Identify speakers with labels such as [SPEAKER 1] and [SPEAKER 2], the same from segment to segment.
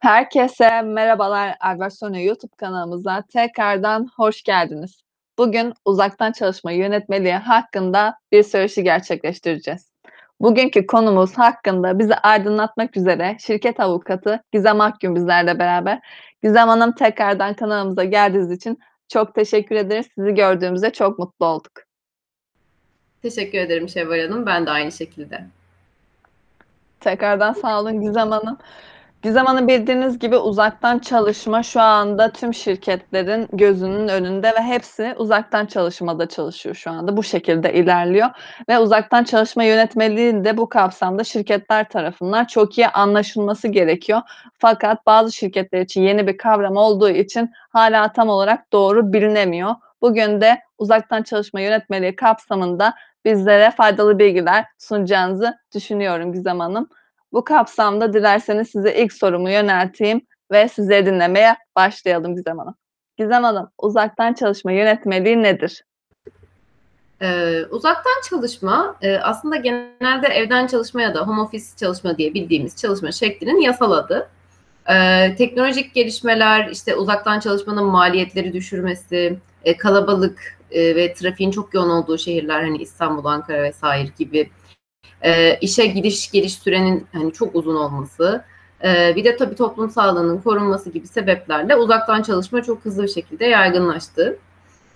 [SPEAKER 1] Herkese merhabalar Albertsone YouTube kanalımıza tekrardan hoş geldiniz. Bugün uzaktan çalışma yönetmeliği hakkında bir söyleşi gerçekleştireceğiz. Bugünkü konumuz hakkında bizi aydınlatmak üzere şirket avukatı Gizem Akgün bizlerle beraber. Gizem Hanım tekrardan kanalımıza geldiğiniz için çok teşekkür ederiz. Sizi gördüğümüzde çok mutlu olduk.
[SPEAKER 2] Teşekkür ederim Şevval Hanım. Ben de aynı şekilde.
[SPEAKER 1] Tekrardan sağ olun Gizem Hanım. Gizem Hanım bildiğiniz gibi uzaktan çalışma şu anda tüm şirketlerin gözünün önünde ve hepsi uzaktan çalışmada çalışıyor şu anda. Bu şekilde ilerliyor ve uzaktan çalışma yönetmeliği de bu kapsamda şirketler tarafından çok iyi anlaşılması gerekiyor. Fakat bazı şirketler için yeni bir kavram olduğu için hala tam olarak doğru bilinemiyor. Bugün de uzaktan çalışma yönetmeliği kapsamında bizlere faydalı bilgiler sunacağınızı düşünüyorum Gizem Hanım. Bu kapsamda dilerseniz size ilk sorumu yönelteyim ve sizleri dinlemeye başlayalım Gizem Hanım. Gizem Hanım, uzaktan çalışma yönetmeliği nedir?
[SPEAKER 2] Ee, uzaktan çalışma e, aslında genelde evden çalışma ya da home office çalışma diye bildiğimiz çalışma şeklinin yasal adı. Ee, teknolojik gelişmeler, işte uzaktan çalışmanın maliyetleri düşürmesi, e, kalabalık e, ve trafiğin çok yoğun olduğu şehirler hani İstanbul, Ankara vesaire gibi e, işe gidiş geliş sürenin hani çok uzun olması, e, bir de tabii toplum sağlığının korunması gibi sebeplerle uzaktan çalışma çok hızlı bir şekilde yaygınlaştı.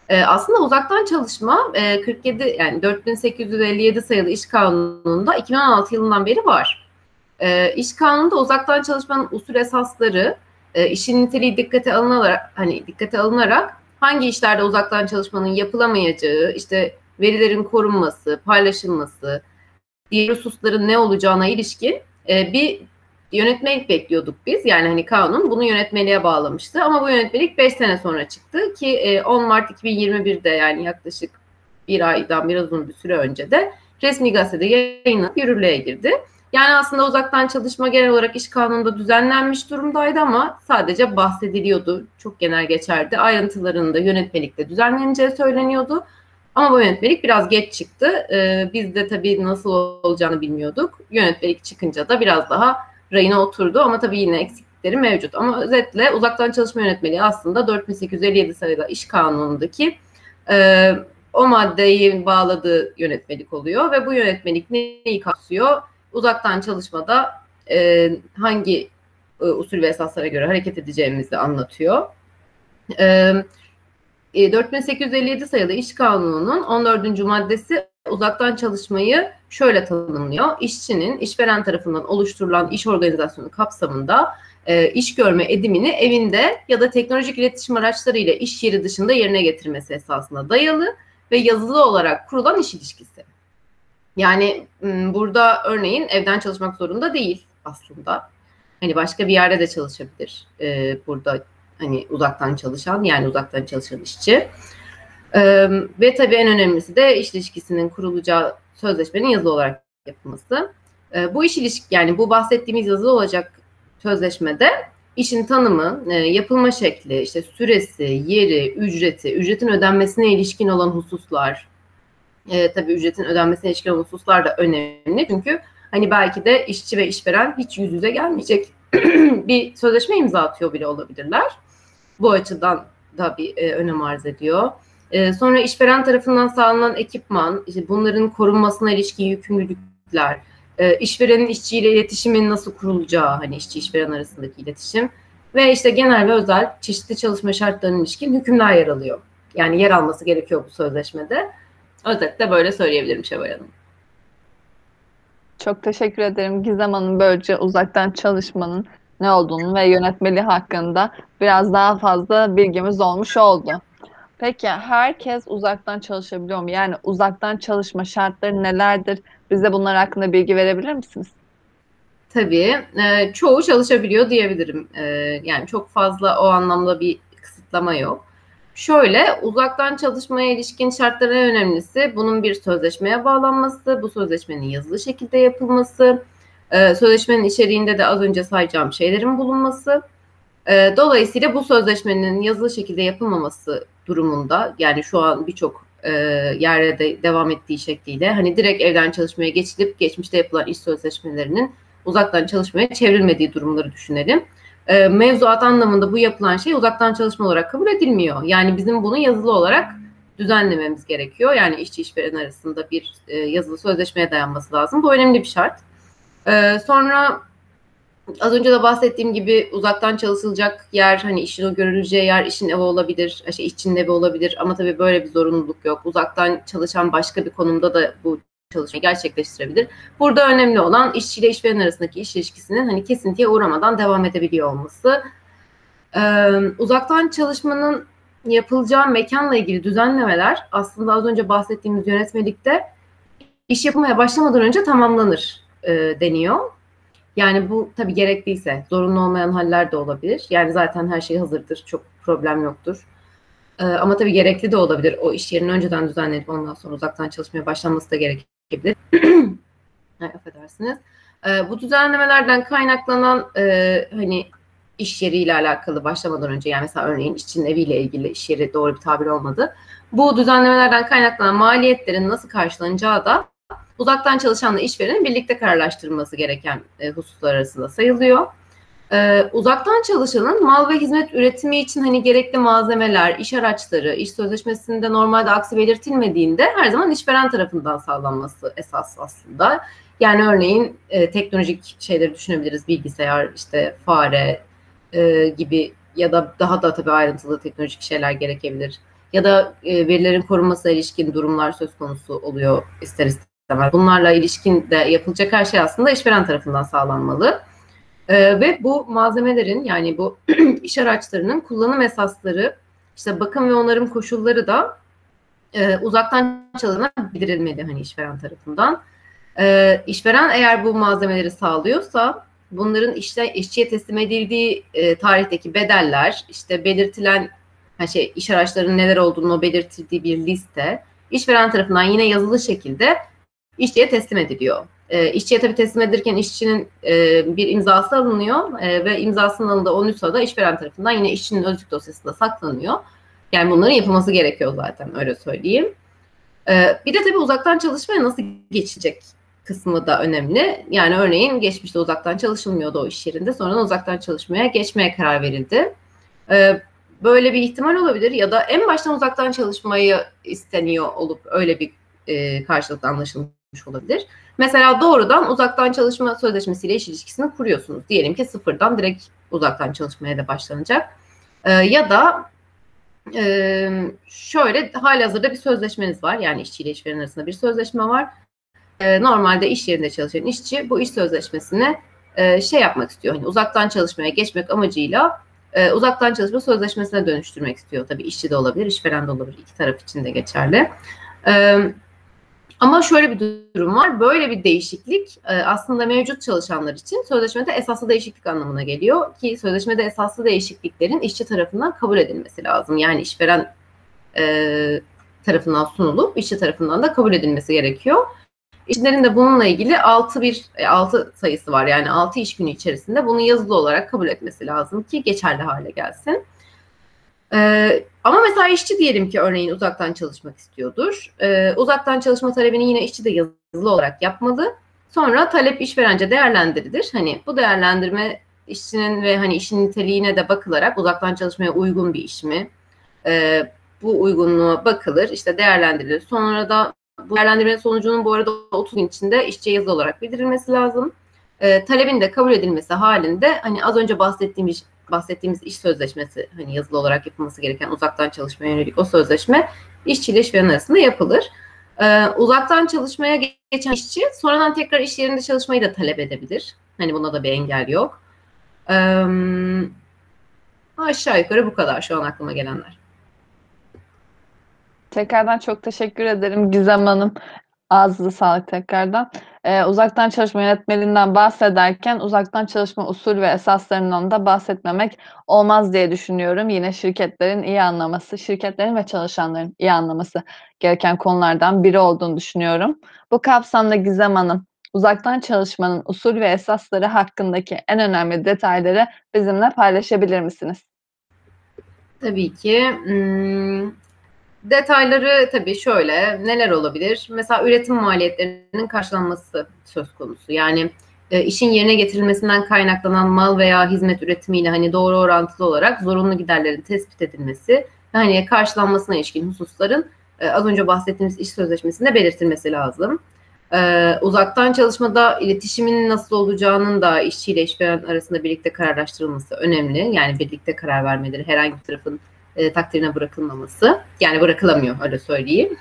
[SPEAKER 2] E, aslında uzaktan çalışma e, 47 yani 4857 sayılı iş kanununda 2016 yılından beri var. E, iş kanununda uzaktan çalışmanın usul esasları, e, işin niteliği dikkate alınarak hani dikkate alınarak hangi işlerde uzaktan çalışmanın yapılamayacağı, işte verilerin korunması, paylaşılması, diğer hususların ne olacağına ilişkin e, bir yönetmelik bekliyorduk biz. Yani hani kanun bunu yönetmeliğe bağlamıştı. Ama bu yönetmelik 5 sene sonra çıktı ki e, 10 Mart 2021'de yani yaklaşık bir aydan biraz uzun bir süre önce de resmi gazetede yayınlanıp yürürlüğe girdi. Yani aslında uzaktan çalışma genel olarak iş kanununda düzenlenmiş durumdaydı ama sadece bahsediliyordu. Çok genel geçerdi. Ayrıntılarında yönetmelikte düzenleneceği söyleniyordu. Ama bu yönetmelik biraz geç çıktı. Ee, biz de tabii nasıl olacağını bilmiyorduk. Yönetmelik çıkınca da biraz daha rayına oturdu ama tabii yine eksiklikleri mevcut. Ama özetle uzaktan çalışma yönetmeliği aslında 4857 sayıda iş kanunundaki e, o maddeyi bağladığı yönetmelik oluyor ve bu yönetmelik neyi kapsıyor? Uzaktan çalışmada e, hangi e, usul ve esaslara göre hareket edeceğimizi anlatıyor. Evet 4857 e, sayılı İş Kanunu'nun 14. maddesi uzaktan çalışmayı şöyle tanımlıyor. İşçinin işveren tarafından oluşturulan iş organizasyonu kapsamında e, iş görme edimini evinde ya da teknolojik iletişim araçlarıyla iş yeri dışında yerine getirmesi esasına dayalı ve yazılı olarak kurulan iş ilişkisi. Yani burada örneğin evden çalışmak zorunda değil aslında. Hani başka bir yerde de çalışabilir. E, burada hani uzaktan çalışan yani uzaktan çalışan işçi. Ee, ve tabii en önemlisi de iş ilişkisinin kurulacağı sözleşmenin yazılı olarak yapılması. Ee, bu iş ilişki yani bu bahsettiğimiz yazılı olacak sözleşmede işin tanımı, e, yapılma şekli, işte süresi, yeri, ücreti, ücretin ödenmesine ilişkin olan hususlar, e, tabii ücretin ödenmesine ilişkin olan hususlar da önemli. Çünkü hani belki de işçi ve işveren hiç yüz yüze gelmeyecek bir sözleşme imza atıyor bile olabilirler. Bu açıdan da bir e, önem arz ediyor. E, sonra işveren tarafından sağlanan ekipman, işte bunların korunmasına ilişkin yükümlülükler, e, işverenin işçiyle iletişimin nasıl kurulacağı, hani işçi işveren arasındaki iletişim ve işte genel ve özel çeşitli çalışma şartlarına ilişkin hükümler yer alıyor. Yani yer alması gerekiyor bu sözleşmede. Özetle böyle söyleyebilirim Şevval Hanım.
[SPEAKER 1] Çok teşekkür ederim Gizem Hanım böylece uzaktan çalışmanın ne olduğunu ve yönetmeliği hakkında biraz daha fazla bilgimiz olmuş oldu. Peki herkes uzaktan çalışabiliyor mu? Yani uzaktan çalışma şartları nelerdir? Bize bunlar hakkında bilgi verebilir misiniz?
[SPEAKER 2] Tabii. E, çoğu çalışabiliyor diyebilirim. E, yani çok fazla o anlamda bir kısıtlama yok. Şöyle uzaktan çalışmaya ilişkin şartların en önemlisi bunun bir sözleşmeye bağlanması, bu sözleşmenin yazılı şekilde yapılması, e, sözleşmenin içeriğinde de az önce sayacağım şeylerin bulunması. E, dolayısıyla bu sözleşmenin yazılı şekilde yapılmaması durumunda yani şu an birçok e, yerde devam ettiği şekliyle hani direkt evden çalışmaya geçilip geçmişte yapılan iş sözleşmelerinin uzaktan çalışmaya çevrilmediği durumları düşünelim. E, mevzuat anlamında bu yapılan şey uzaktan çalışma olarak kabul edilmiyor. Yani bizim bunu yazılı olarak düzenlememiz gerekiyor. Yani işçi işveren arasında bir e, yazılı sözleşmeye dayanması lazım. Bu önemli bir şart. E, sonra az önce de bahsettiğim gibi uzaktan çalışılacak yer hani işin o görüleceği yer işin evi olabilir, şey işçinin evi olabilir ama tabii böyle bir zorunluluk yok. Uzaktan çalışan başka bir konumda da bu çalışmayı gerçekleştirebilir. Burada önemli olan işçi ile işveren arasındaki iş ilişkisinin hani kesintiye uğramadan devam edebiliyor olması. Ee, uzaktan çalışmanın yapılacağı mekanla ilgili düzenlemeler aslında az önce bahsettiğimiz yönetmelikte iş yapmaya başlamadan önce tamamlanır e, deniyor. Yani bu tabii gerekliyse zorunlu olmayan haller de olabilir. Yani zaten her şey hazırdır. Çok problem yoktur. Ee, ama tabii gerekli de olabilir. O iş yerini önceden düzenlenip ondan sonra uzaktan çalışmaya başlanması da gerekebilir. Ay, affedersiniz. Ee, bu düzenlemelerden kaynaklanan e, hani iş yeriyle alakalı başlamadan önce yani mesela örneğin işçinin eviyle ilgili iş yeri doğru bir tabir olmadı. Bu düzenlemelerden kaynaklanan maliyetlerin nasıl karşılanacağı da uzaktan çalışanla işverenin birlikte kararlaştırılması gereken e, hususlar arasında sayılıyor. E, uzaktan çalışanın mal ve hizmet üretimi için hani gerekli malzemeler, iş araçları, iş sözleşmesinde normalde aksi belirtilmediğinde her zaman işveren tarafından sağlanması esas aslında. Yani örneğin e, teknolojik şeyleri düşünebiliriz. Bilgisayar, işte fare e, gibi ya da daha da tabii ayrıntılı teknolojik şeyler gerekebilir. Ya da e, verilerin korunmasına ilişkin durumlar söz konusu oluyor ister istemez. Bunlarla ilişkin de yapılacak her şey aslında işveren tarafından sağlanmalı. E, ve bu malzemelerin yani bu iş araçlarının kullanım esasları, işte bakım ve onarım koşulları da e, uzaktan çalışana bildirilmeli hani işveren tarafından. E, işveren eğer bu malzemeleri sağlıyorsa bunların işte işçiye teslim edildiği e, tarihteki bedeller, işte belirtilen hani şey iş araçlarının neler olduğunu belirtildiği bir liste işveren tarafından yine yazılı şekilde işçiye teslim ediliyor. E, işçiye tabii teslim edilirken işçinin e, bir imzası alınıyor e, ve imzasının alındığı o nüshada işveren tarafından yine işçinin özlük dosyasında saklanıyor. Yani bunların yapılması gerekiyor zaten öyle söyleyeyim. E, bir de tabii uzaktan çalışmaya nasıl geçecek kısmı da önemli. Yani örneğin geçmişte uzaktan çalışılmıyordu o iş yerinde. Sonradan uzaktan çalışmaya geçmeye karar verildi. E, böyle bir ihtimal olabilir ya da en baştan uzaktan çalışmayı isteniyor olup öyle bir e, karşılıklı anlaşılmış olabilir. Mesela doğrudan uzaktan çalışma sözleşmesiyle iş ilişkisini kuruyorsunuz. Diyelim ki sıfırdan direkt uzaktan çalışmaya da başlanacak. E, ya da e, şöyle hali hazırda bir sözleşmeniz var. Yani işçiyle işveren arasında bir sözleşme var. E, normalde iş yerinde çalışan işçi bu iş sözleşmesini e, şey yapmak istiyor. Hani uzaktan çalışmaya geçmek amacıyla e, uzaktan çalışma sözleşmesine dönüştürmek istiyor. Tabii işçi de olabilir, işveren de olabilir. İki taraf için de geçerli. E, ama şöyle bir durum var. Böyle bir değişiklik e, aslında mevcut çalışanlar için sözleşmede esaslı değişiklik anlamına geliyor ki sözleşmede esaslı değişikliklerin işçi tarafından kabul edilmesi lazım. Yani işveren e, tarafından sunulup işçi tarafından da kabul edilmesi gerekiyor. İşçilerin de bununla ilgili 6 bir 6 sayısı var. Yani 6 iş günü içerisinde bunu yazılı olarak kabul etmesi lazım ki geçerli hale gelsin. Ee, ama mesela işçi diyelim ki örneğin uzaktan çalışmak istiyordur. Ee, uzaktan çalışma talebini yine işçi de yazılı olarak yapmalı. Sonra talep işverence değerlendirilir. Hani bu değerlendirme işçinin ve hani işin niteliğine de bakılarak uzaktan çalışmaya uygun bir iş mi? Ee, bu uygunluğa bakılır, işte değerlendirilir. Sonra da bu değerlendirmenin sonucunun bu arada 30 gün içinde işçiye yazılı olarak bildirilmesi lazım. E, talebin de kabul edilmesi halinde hani az önce bahsettiğimiz bahsettiğimiz iş sözleşmesi hani yazılı olarak yapılması gereken uzaktan çalışmaya yönelik o sözleşme işçi ile işveren arasında yapılır. Ee, uzaktan çalışmaya geçen işçi sonradan tekrar iş yerinde çalışmayı da talep edebilir. Hani buna da bir engel yok. Ee, aşağı yukarı bu kadar şu an aklıma gelenler.
[SPEAKER 1] Tekrardan çok teşekkür ederim Gizem Hanım. Ağzınıza sağlık tekrardan. Ee, uzaktan çalışma yönetmeliğinden bahsederken uzaktan çalışma usul ve esaslarından da bahsetmemek olmaz diye düşünüyorum. Yine şirketlerin iyi anlaması, şirketlerin ve çalışanların iyi anlaması gereken konulardan biri olduğunu düşünüyorum. Bu kapsamda Gizem Hanım, uzaktan çalışmanın usul ve esasları hakkındaki en önemli detayları bizimle paylaşabilir misiniz?
[SPEAKER 2] Tabii ki. Hmm, Detayları tabii şöyle neler olabilir? Mesela üretim maliyetlerinin karşılanması söz konusu. Yani e, işin yerine getirilmesinden kaynaklanan mal veya hizmet üretimiyle hani doğru orantılı olarak zorunlu giderlerin tespit edilmesi hani karşılanmasına ilişkin hususların e, az önce bahsettiğimiz iş sözleşmesinde belirtilmesi lazım. Ee, uzaktan çalışmada iletişimin nasıl olacağının da işçiyle işveren arasında birlikte kararlaştırılması önemli. Yani birlikte karar vermeleri, herhangi bir tarafın e, takdirine bırakılmaması. Yani bırakılamıyor öyle söyleyeyim.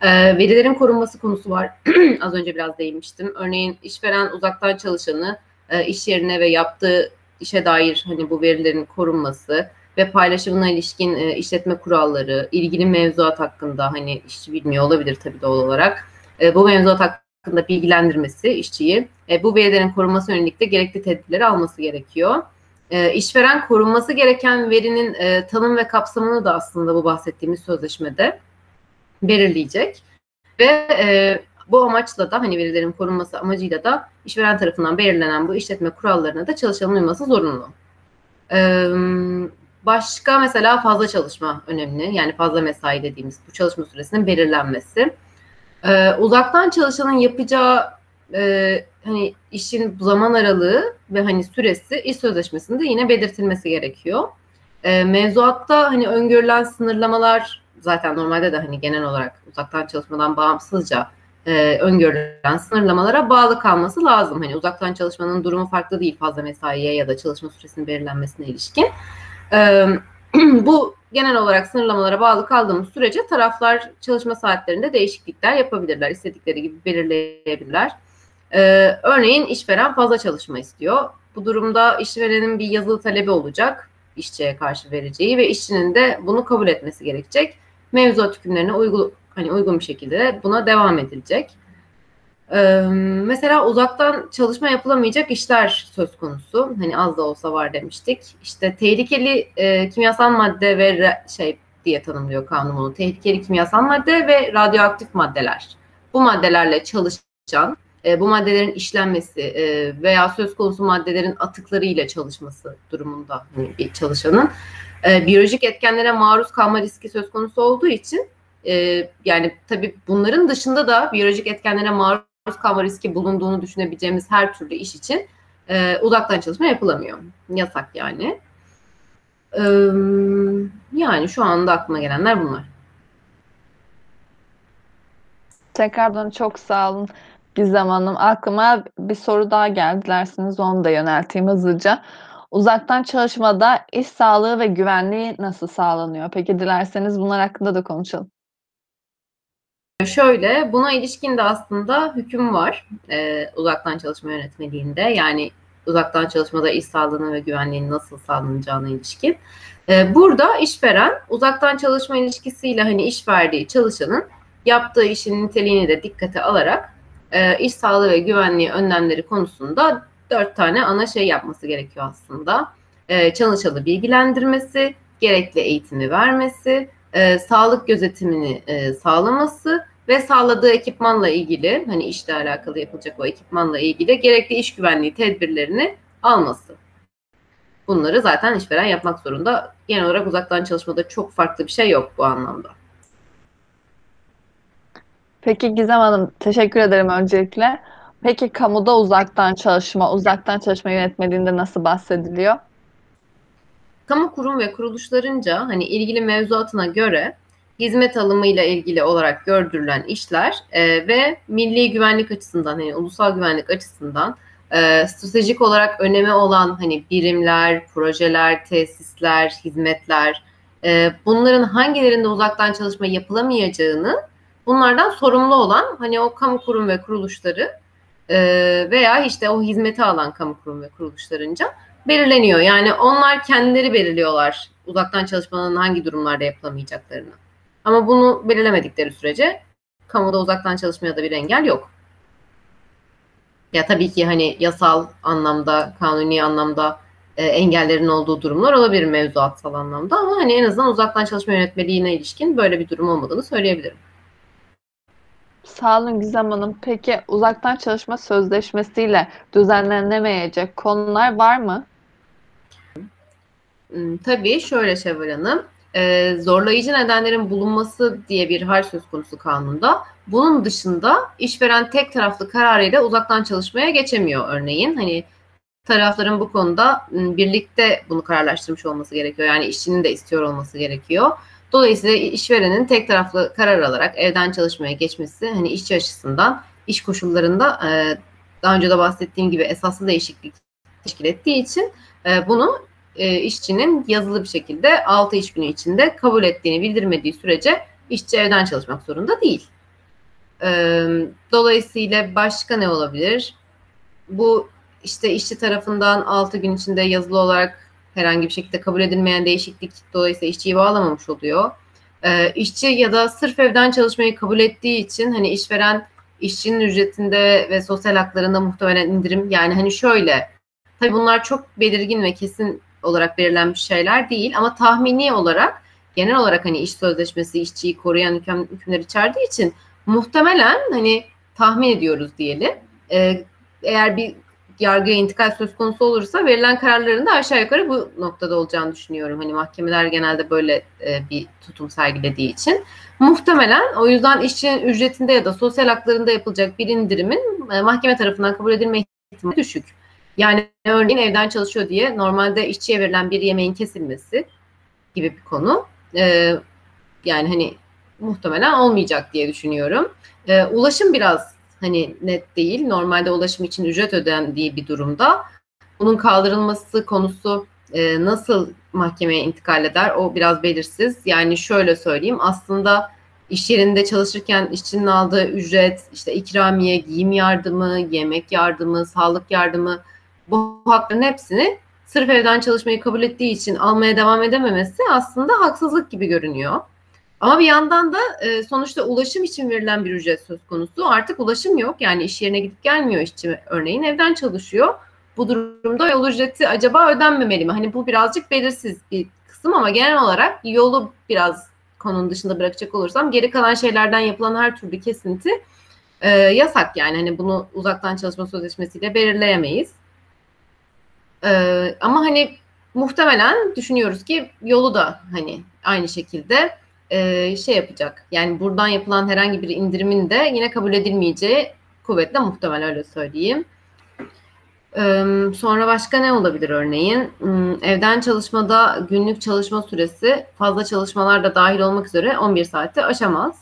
[SPEAKER 2] E, verilerin korunması konusu var. Az önce biraz değinmiştim. Örneğin işveren uzaktan çalışanı e, iş yerine ve yaptığı işe dair hani bu verilerin korunması ve paylaşımına ilişkin e, işletme kuralları, ilgili mevzuat hakkında hani işçi bilmiyor olabilir tabii doğal olarak. E, bu mevzuat hakkında bilgilendirmesi işçiyi, e, bu verilerin korunması yönelik de gerekli tedbirleri alması gerekiyor. E, işveren korunması gereken verinin e, tanım ve kapsamını da aslında bu bahsettiğimiz sözleşmede belirleyecek. Ve e, bu amaçla da hani verilerin korunması amacıyla da işveren tarafından belirlenen bu işletme kurallarına da çalışanın uyması zorunlu. E, başka mesela fazla çalışma önemli. Yani fazla mesai dediğimiz bu çalışma süresinin belirlenmesi. E, uzaktan çalışanın yapacağı e, hani işin zaman aralığı ve hani süresi iş sözleşmesinde yine belirtilmesi gerekiyor. E, mevzuatta hani öngörülen sınırlamalar zaten normalde de hani genel olarak uzaktan çalışmadan bağımsızca e, öngörülen sınırlamalara bağlı kalması lazım. Hani uzaktan çalışmanın durumu farklı değil fazla mesaiye ya da çalışma süresinin belirlenmesine ilişkin. E, bu genel olarak sınırlamalara bağlı kaldığımız sürece taraflar çalışma saatlerinde değişiklikler yapabilirler. istedikleri gibi belirleyebilirler. Ee, örneğin işveren fazla çalışma istiyor. Bu durumda işverenin bir yazılı talebi olacak işçiye karşı vereceği ve işçinin de bunu kabul etmesi gerekecek. Mevzuat hükümlerine uygun, hani uygun bir şekilde buna devam edilecek. Ee, mesela uzaktan çalışma yapılamayacak işler söz konusu. Hani az da olsa var demiştik. İşte tehlikeli e, kimyasal madde ve re, şey diye tanımlıyor kanun bunu. Tehlikeli kimyasal madde ve radyoaktif maddeler. Bu maddelerle çalışan e, bu maddelerin işlenmesi e, veya söz konusu maddelerin atıklarıyla çalışması durumunda hani bir çalışanın e, biyolojik etkenlere maruz kalma riski söz konusu olduğu için e, yani tabii bunların dışında da biyolojik etkenlere maruz kalma riski bulunduğunu düşünebileceğimiz her türlü iş için e, uzaktan çalışma yapılamıyor. Yasak yani. E, yani şu anda aklıma gelenler bunlar.
[SPEAKER 1] Tekrardan çok sağ olun. Gizem Hanım. Aklıma bir soru daha geldi. Dilerseniz onu da yönelteyim hızlıca. Uzaktan çalışmada iş sağlığı ve güvenliği nasıl sağlanıyor? Peki dilerseniz bunlar hakkında da konuşalım.
[SPEAKER 2] Şöyle, buna ilişkin de aslında hüküm var e, uzaktan çalışma yönetmeliğinde. Yani uzaktan çalışmada iş sağlığına ve güvenliğinin nasıl sağlanacağına ilişkin. E, burada işveren uzaktan çalışma ilişkisiyle hani iş verdiği çalışanın yaptığı işin niteliğini de dikkate alarak e, iş sağlığı ve güvenliği önlemleri konusunda dört tane ana şey yapması gerekiyor aslında. E, çalışanı bilgilendirmesi, gerekli eğitimi vermesi, e, sağlık gözetimini e, sağlaması ve sağladığı ekipmanla ilgili hani işle alakalı yapılacak o ekipmanla ilgili gerekli iş güvenliği tedbirlerini alması. Bunları zaten işveren yapmak zorunda. Genel olarak uzaktan çalışmada çok farklı bir şey yok bu anlamda.
[SPEAKER 1] Peki Gizem Hanım, teşekkür ederim öncelikle. Peki kamuda uzaktan çalışma, uzaktan çalışma yönetmeliğinde nasıl bahsediliyor?
[SPEAKER 2] Kamu kurum ve kuruluşlarınca hani ilgili mevzuatına göre hizmet alımıyla ilgili olarak gördürülen işler e, ve milli güvenlik açısından hani ulusal güvenlik açısından e, stratejik olarak önemi olan hani birimler, projeler, tesisler, hizmetler e, bunların hangilerinde uzaktan çalışma yapılamayacağını bunlardan sorumlu olan hani o kamu kurum ve kuruluşları e, veya işte o hizmeti alan kamu kurum ve kuruluşlarınca belirleniyor. Yani onlar kendileri belirliyorlar uzaktan çalışmanın hangi durumlarda yapılamayacaklarını. Ama bunu belirlemedikleri sürece kamuda uzaktan çalışmaya da bir engel yok. Ya tabii ki hani yasal anlamda, kanuni anlamda e, engellerin olduğu durumlar olabilir mevzuatsal anlamda ama hani en azından uzaktan çalışma yönetmeliğine ilişkin böyle bir durum olmadığını söyleyebilirim.
[SPEAKER 1] Sağ olun Gizem Hanım. Peki uzaktan çalışma sözleşmesiyle düzenlenemeyecek konular var mı?
[SPEAKER 2] Hmm, tabii şöyle Şevval Hanım. e, zorlayıcı nedenlerin bulunması diye bir hal söz konusu kanunda. Bunun dışında işveren tek taraflı kararıyla uzaktan çalışmaya geçemiyor örneğin. Hani tarafların bu konuda birlikte bunu kararlaştırmış olması gerekiyor. Yani işçinin de istiyor olması gerekiyor. Dolayısıyla işverenin tek taraflı karar alarak evden çalışmaya geçmesi hani işçi açısından iş koşullarında e, daha önce de bahsettiğim gibi esaslı değişiklik teşkil ettiği için e, bunu e, işçinin yazılı bir şekilde 6 iş günü içinde kabul ettiğini bildirmediği sürece işçi evden çalışmak zorunda değil. dolayısıyla başka ne olabilir? Bu işte işçi tarafından 6 gün içinde yazılı olarak herhangi bir şekilde kabul edilmeyen değişiklik dolayısıyla işçiyi bağlamamış oluyor. E, işçi ya da sırf evden çalışmayı kabul ettiği için hani işveren işçinin ücretinde ve sosyal haklarında muhtemelen indirim yani hani şöyle tabii bunlar çok belirgin ve kesin olarak belirlenmiş şeyler değil ama tahmini olarak genel olarak hani iş sözleşmesi işçiyi koruyan hüküm, hükümler içerdiği için muhtemelen hani tahmin ediyoruz diyelim. Ee, eğer bir yargıya intikal söz konusu olursa verilen kararların da aşağı yukarı bu noktada olacağını düşünüyorum. Hani mahkemeler genelde böyle e, bir tutum sergilediği için. Muhtemelen o yüzden işçinin ücretinde ya da sosyal haklarında yapılacak bir indirimin e, mahkeme tarafından kabul edilme ihtimali düşük. Yani örneğin evden çalışıyor diye normalde işçiye verilen bir yemeğin kesilmesi gibi bir konu. E, yani hani muhtemelen olmayacak diye düşünüyorum. E, ulaşım biraz hani net değil. Normalde ulaşım için ücret ödendiği bir durumda. Bunun kaldırılması konusu e, nasıl mahkemeye intikal eder o biraz belirsiz. Yani şöyle söyleyeyim aslında iş yerinde çalışırken işçinin aldığı ücret, işte ikramiye, giyim yardımı, yemek yardımı, sağlık yardımı bu hakların hepsini sırf evden çalışmayı kabul ettiği için almaya devam edememesi aslında haksızlık gibi görünüyor. Ama bir yandan da e, sonuçta ulaşım için verilen bir ücret söz konusu. Artık ulaşım yok. Yani iş yerine gidip gelmiyor işçi örneğin evden çalışıyor. Bu durumda yol ücreti acaba ödenmemeli mi? Hani bu birazcık belirsiz bir kısım ama genel olarak yolu biraz konunun dışında bırakacak olursam geri kalan şeylerden yapılan her türlü kesinti e, yasak yani. Hani bunu uzaktan çalışma sözleşmesiyle belirleyemeyiz. E, ama hani muhtemelen düşünüyoruz ki yolu da hani aynı şekilde e, şey yapacak. Yani buradan yapılan herhangi bir indirimin de yine kabul edilmeyeceği kuvvetle muhtemel öyle söyleyeyim. E, sonra başka ne olabilir örneğin? E, evden çalışmada günlük çalışma süresi fazla çalışmalar da dahil olmak üzere 11 saati aşamaz.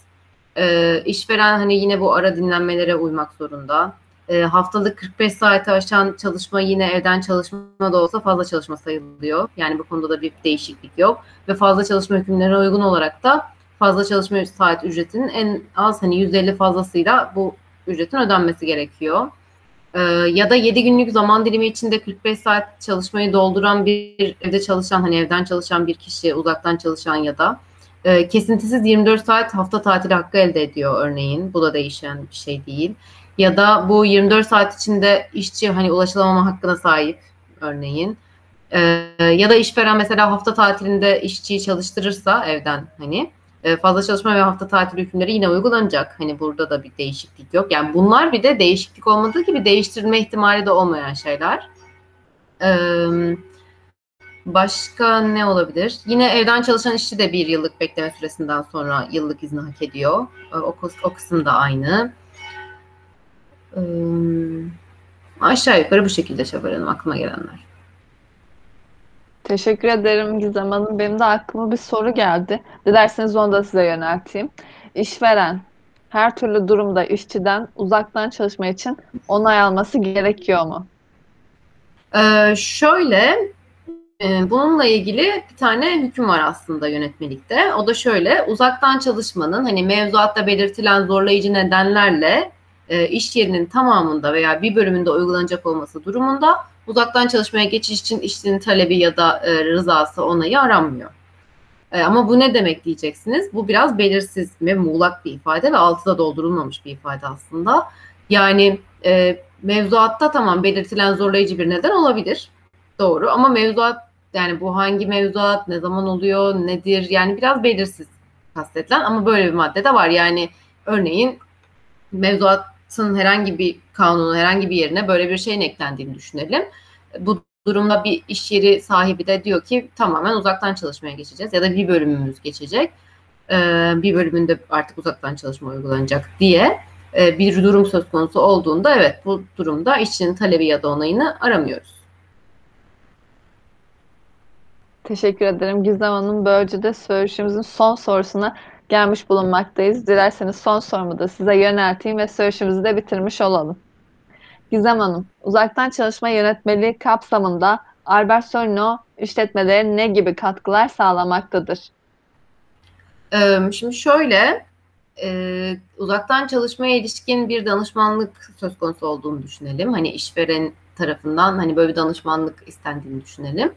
[SPEAKER 2] E, işveren hani yine bu ara dinlenmelere uymak zorunda. E, haftalık 45 saati aşan çalışma yine evden çalışma da olsa fazla çalışma sayılıyor. Yani bu konuda da bir değişiklik yok. Ve fazla çalışma hükümlerine uygun olarak da fazla çalışma saat ücretinin en az hani %50 fazlasıyla bu ücretin ödenmesi gerekiyor. Ee, ya da 7 günlük zaman dilimi içinde 45 saat çalışmayı dolduran bir evde çalışan hani evden çalışan bir kişi uzaktan çalışan ya da e, kesintisiz 24 saat hafta tatili hakkı elde ediyor örneğin. Bu da değişen bir şey değil ya da bu 24 saat içinde işçi hani ulaşılamama hakkına sahip örneğin e, ya da işveren mesela hafta tatilinde işçiyi çalıştırırsa evden hani e, fazla çalışma ve hafta tatil hükümleri yine uygulanacak. Hani burada da bir değişiklik yok. Yani bunlar bir de değişiklik olmadığı gibi değiştirilme ihtimali de olmayan şeyler. Ee, başka ne olabilir? Yine evden çalışan işçi de bir yıllık bekleme süresinden sonra yıllık izni hak ediyor. O, o kısım da aynı. Ee, aşağı yukarı bu şekilde Şevval Hanım aklıma gelenler.
[SPEAKER 1] Teşekkür ederim Gizem Hanım. Benim de aklıma bir soru geldi. Dilerseniz onu da size yönelteyim. İşveren her türlü durumda işçiden uzaktan çalışma için onay alması gerekiyor mu?
[SPEAKER 2] Ee, şöyle, e, bununla ilgili bir tane hüküm var aslında yönetmelikte. O da şöyle, uzaktan çalışmanın hani mevzuatta belirtilen zorlayıcı nedenlerle e, iş yerinin tamamında veya bir bölümünde uygulanacak olması durumunda uzaktan çalışmaya geçiş için işçinin talebi ya da e, rızası onayı aranmıyor. E, ama bu ne demek diyeceksiniz? Bu biraz belirsiz ve muğlak bir ifade ve altıda doldurulmamış bir ifade aslında. Yani e, mevzuatta tamam belirtilen zorlayıcı bir neden olabilir. Doğru ama mevzuat yani bu hangi mevzuat, ne zaman oluyor, nedir yani biraz belirsiz kastedilen ama böyle bir madde de var. Yani örneğin mevzuat herhangi bir kanunu herhangi bir yerine böyle bir şeyin eklendiğini düşünelim. Bu durumda bir iş yeri sahibi de diyor ki tamamen uzaktan çalışmaya geçeceğiz ya da bir bölümümüz geçecek. Bir bölümünde artık uzaktan çalışma uygulanacak diye bir durum söz konusu olduğunda evet bu durumda işçinin talebi ya da onayını aramıyoruz.
[SPEAKER 1] Teşekkür ederim Gizem Hanım. Böylece de söyleşimizin son sorusuna gelmiş bulunmaktayız. Dilerseniz son sorumu da size yönelteyim ve söyleşimizi de bitirmiş olalım. Gizem Hanım, uzaktan çalışma yönetmeliği kapsamında Albert Sorino işletmelere ne gibi katkılar sağlamaktadır?
[SPEAKER 2] Şimdi şöyle, uzaktan çalışmaya ilişkin bir danışmanlık söz konusu olduğunu düşünelim. Hani işveren tarafından hani böyle bir danışmanlık istendiğini düşünelim.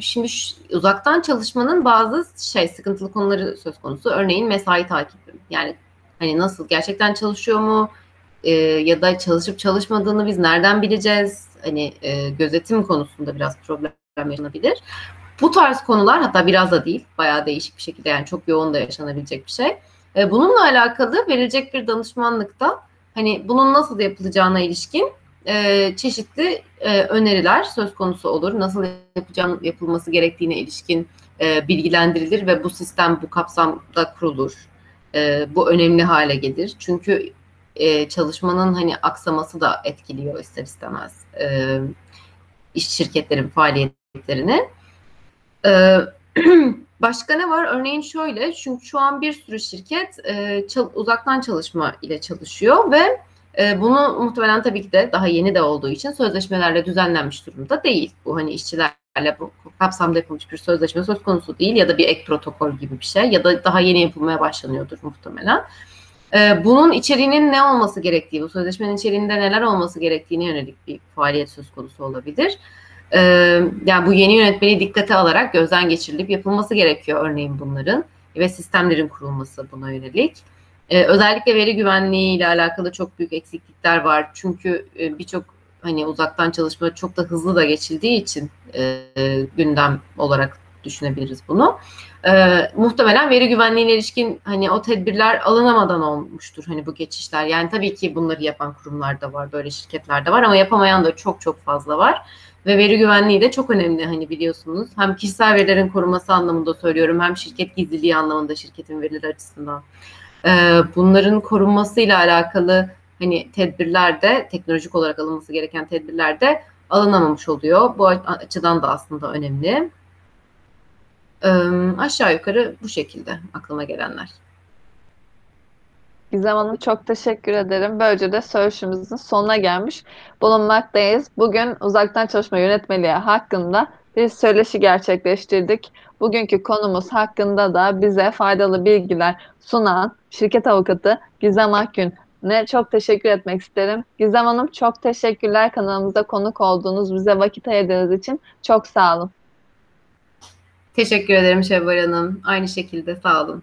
[SPEAKER 2] Şimdi uzaktan çalışmanın bazı şey sıkıntılı konuları söz konusu. Örneğin mesai takibi. Yani hani nasıl gerçekten çalışıyor mu? ya da çalışıp çalışmadığını biz nereden bileceğiz? Hani gözetim konusunda biraz problem yaşanabilir. Bu tarz konular hatta biraz da değil, bayağı değişik bir şekilde yani çok yoğun da yaşanabilecek bir şey. E, bununla alakalı verilecek bir danışmanlıkta hani bunun nasıl yapılacağına ilişkin e, çeşitli e, öneriler söz konusu olur. Nasıl yapacağın yapılması gerektiğine ilişkin e, bilgilendirilir ve bu sistem bu kapsamda kurulur. E, bu önemli hale gelir. Çünkü e, çalışmanın hani aksaması da etkiliyor ister istemez e, iş şirketlerin faaliyetlerini. E, başka ne var? Örneğin şöyle, çünkü şu an bir sürü şirket e, çal- uzaktan çalışma ile çalışıyor ve e, bunu muhtemelen tabii ki de daha yeni de olduğu için sözleşmelerle düzenlenmiş durumda değil. Bu hani işçilerle bu kapsamda yapılmış bir sözleşme söz konusu değil ya da bir ek protokol gibi bir şey ya da daha yeni yapılmaya başlanıyordur muhtemelen. E, bunun içeriğinin ne olması gerektiği, bu sözleşmenin içeriğinde neler olması gerektiğine yönelik bir faaliyet söz konusu olabilir. E, yani bu yeni yönetmeliği dikkate alarak gözden geçirilip yapılması gerekiyor örneğin bunların ve sistemlerin kurulması buna yönelik. Ee, özellikle veri güvenliği ile alakalı çok büyük eksiklikler var. Çünkü e, birçok hani uzaktan çalışma çok da hızlı da geçildiği için e, gündem olarak düşünebiliriz bunu. E, muhtemelen veri güvenliğine ilişkin hani o tedbirler alınamadan olmuştur hani bu geçişler. Yani tabii ki bunları yapan kurumlar da var, böyle şirketler de var ama yapamayan da çok çok fazla var. Ve veri güvenliği de çok önemli hani biliyorsunuz. Hem kişisel verilerin korunması anlamında söylüyorum hem şirket gizliliği anlamında şirketin verileri açısından. Ee, bunların korunmasıyla alakalı hani tedbirler de teknolojik olarak alınması gereken tedbirler de alınamamış oluyor. Bu açıdan da aslında önemli. Ee, aşağı yukarı bu şekilde aklıma gelenler.
[SPEAKER 1] Gizem Hanım çok teşekkür ederim. Böylece de söyleşimizin sonuna gelmiş bulunmaktayız. Bugün uzaktan çalışma yönetmeliği hakkında bir söyleşi gerçekleştirdik. Bugünkü konumuz hakkında da bize faydalı bilgiler sunan şirket avukatı Gizem Akgün ne çok teşekkür etmek isterim. Gizem Hanım çok teşekkürler kanalımıza konuk olduğunuz, bize vakit ayırdığınız için çok sağ olun.
[SPEAKER 2] Teşekkür ederim Şevval Hanım. Aynı şekilde sağ olun.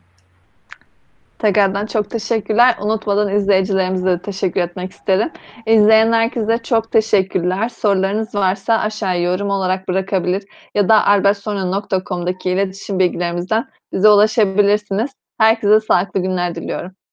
[SPEAKER 1] Tekrardan çok teşekkürler. Unutmadan izleyicilerimize de teşekkür etmek isterim. İzleyen herkese çok teşekkürler. Sorularınız varsa aşağıya yorum olarak bırakabilir ya da albertsona.com'daki iletişim bilgilerimizden bize ulaşabilirsiniz. Herkese sağlıklı günler diliyorum.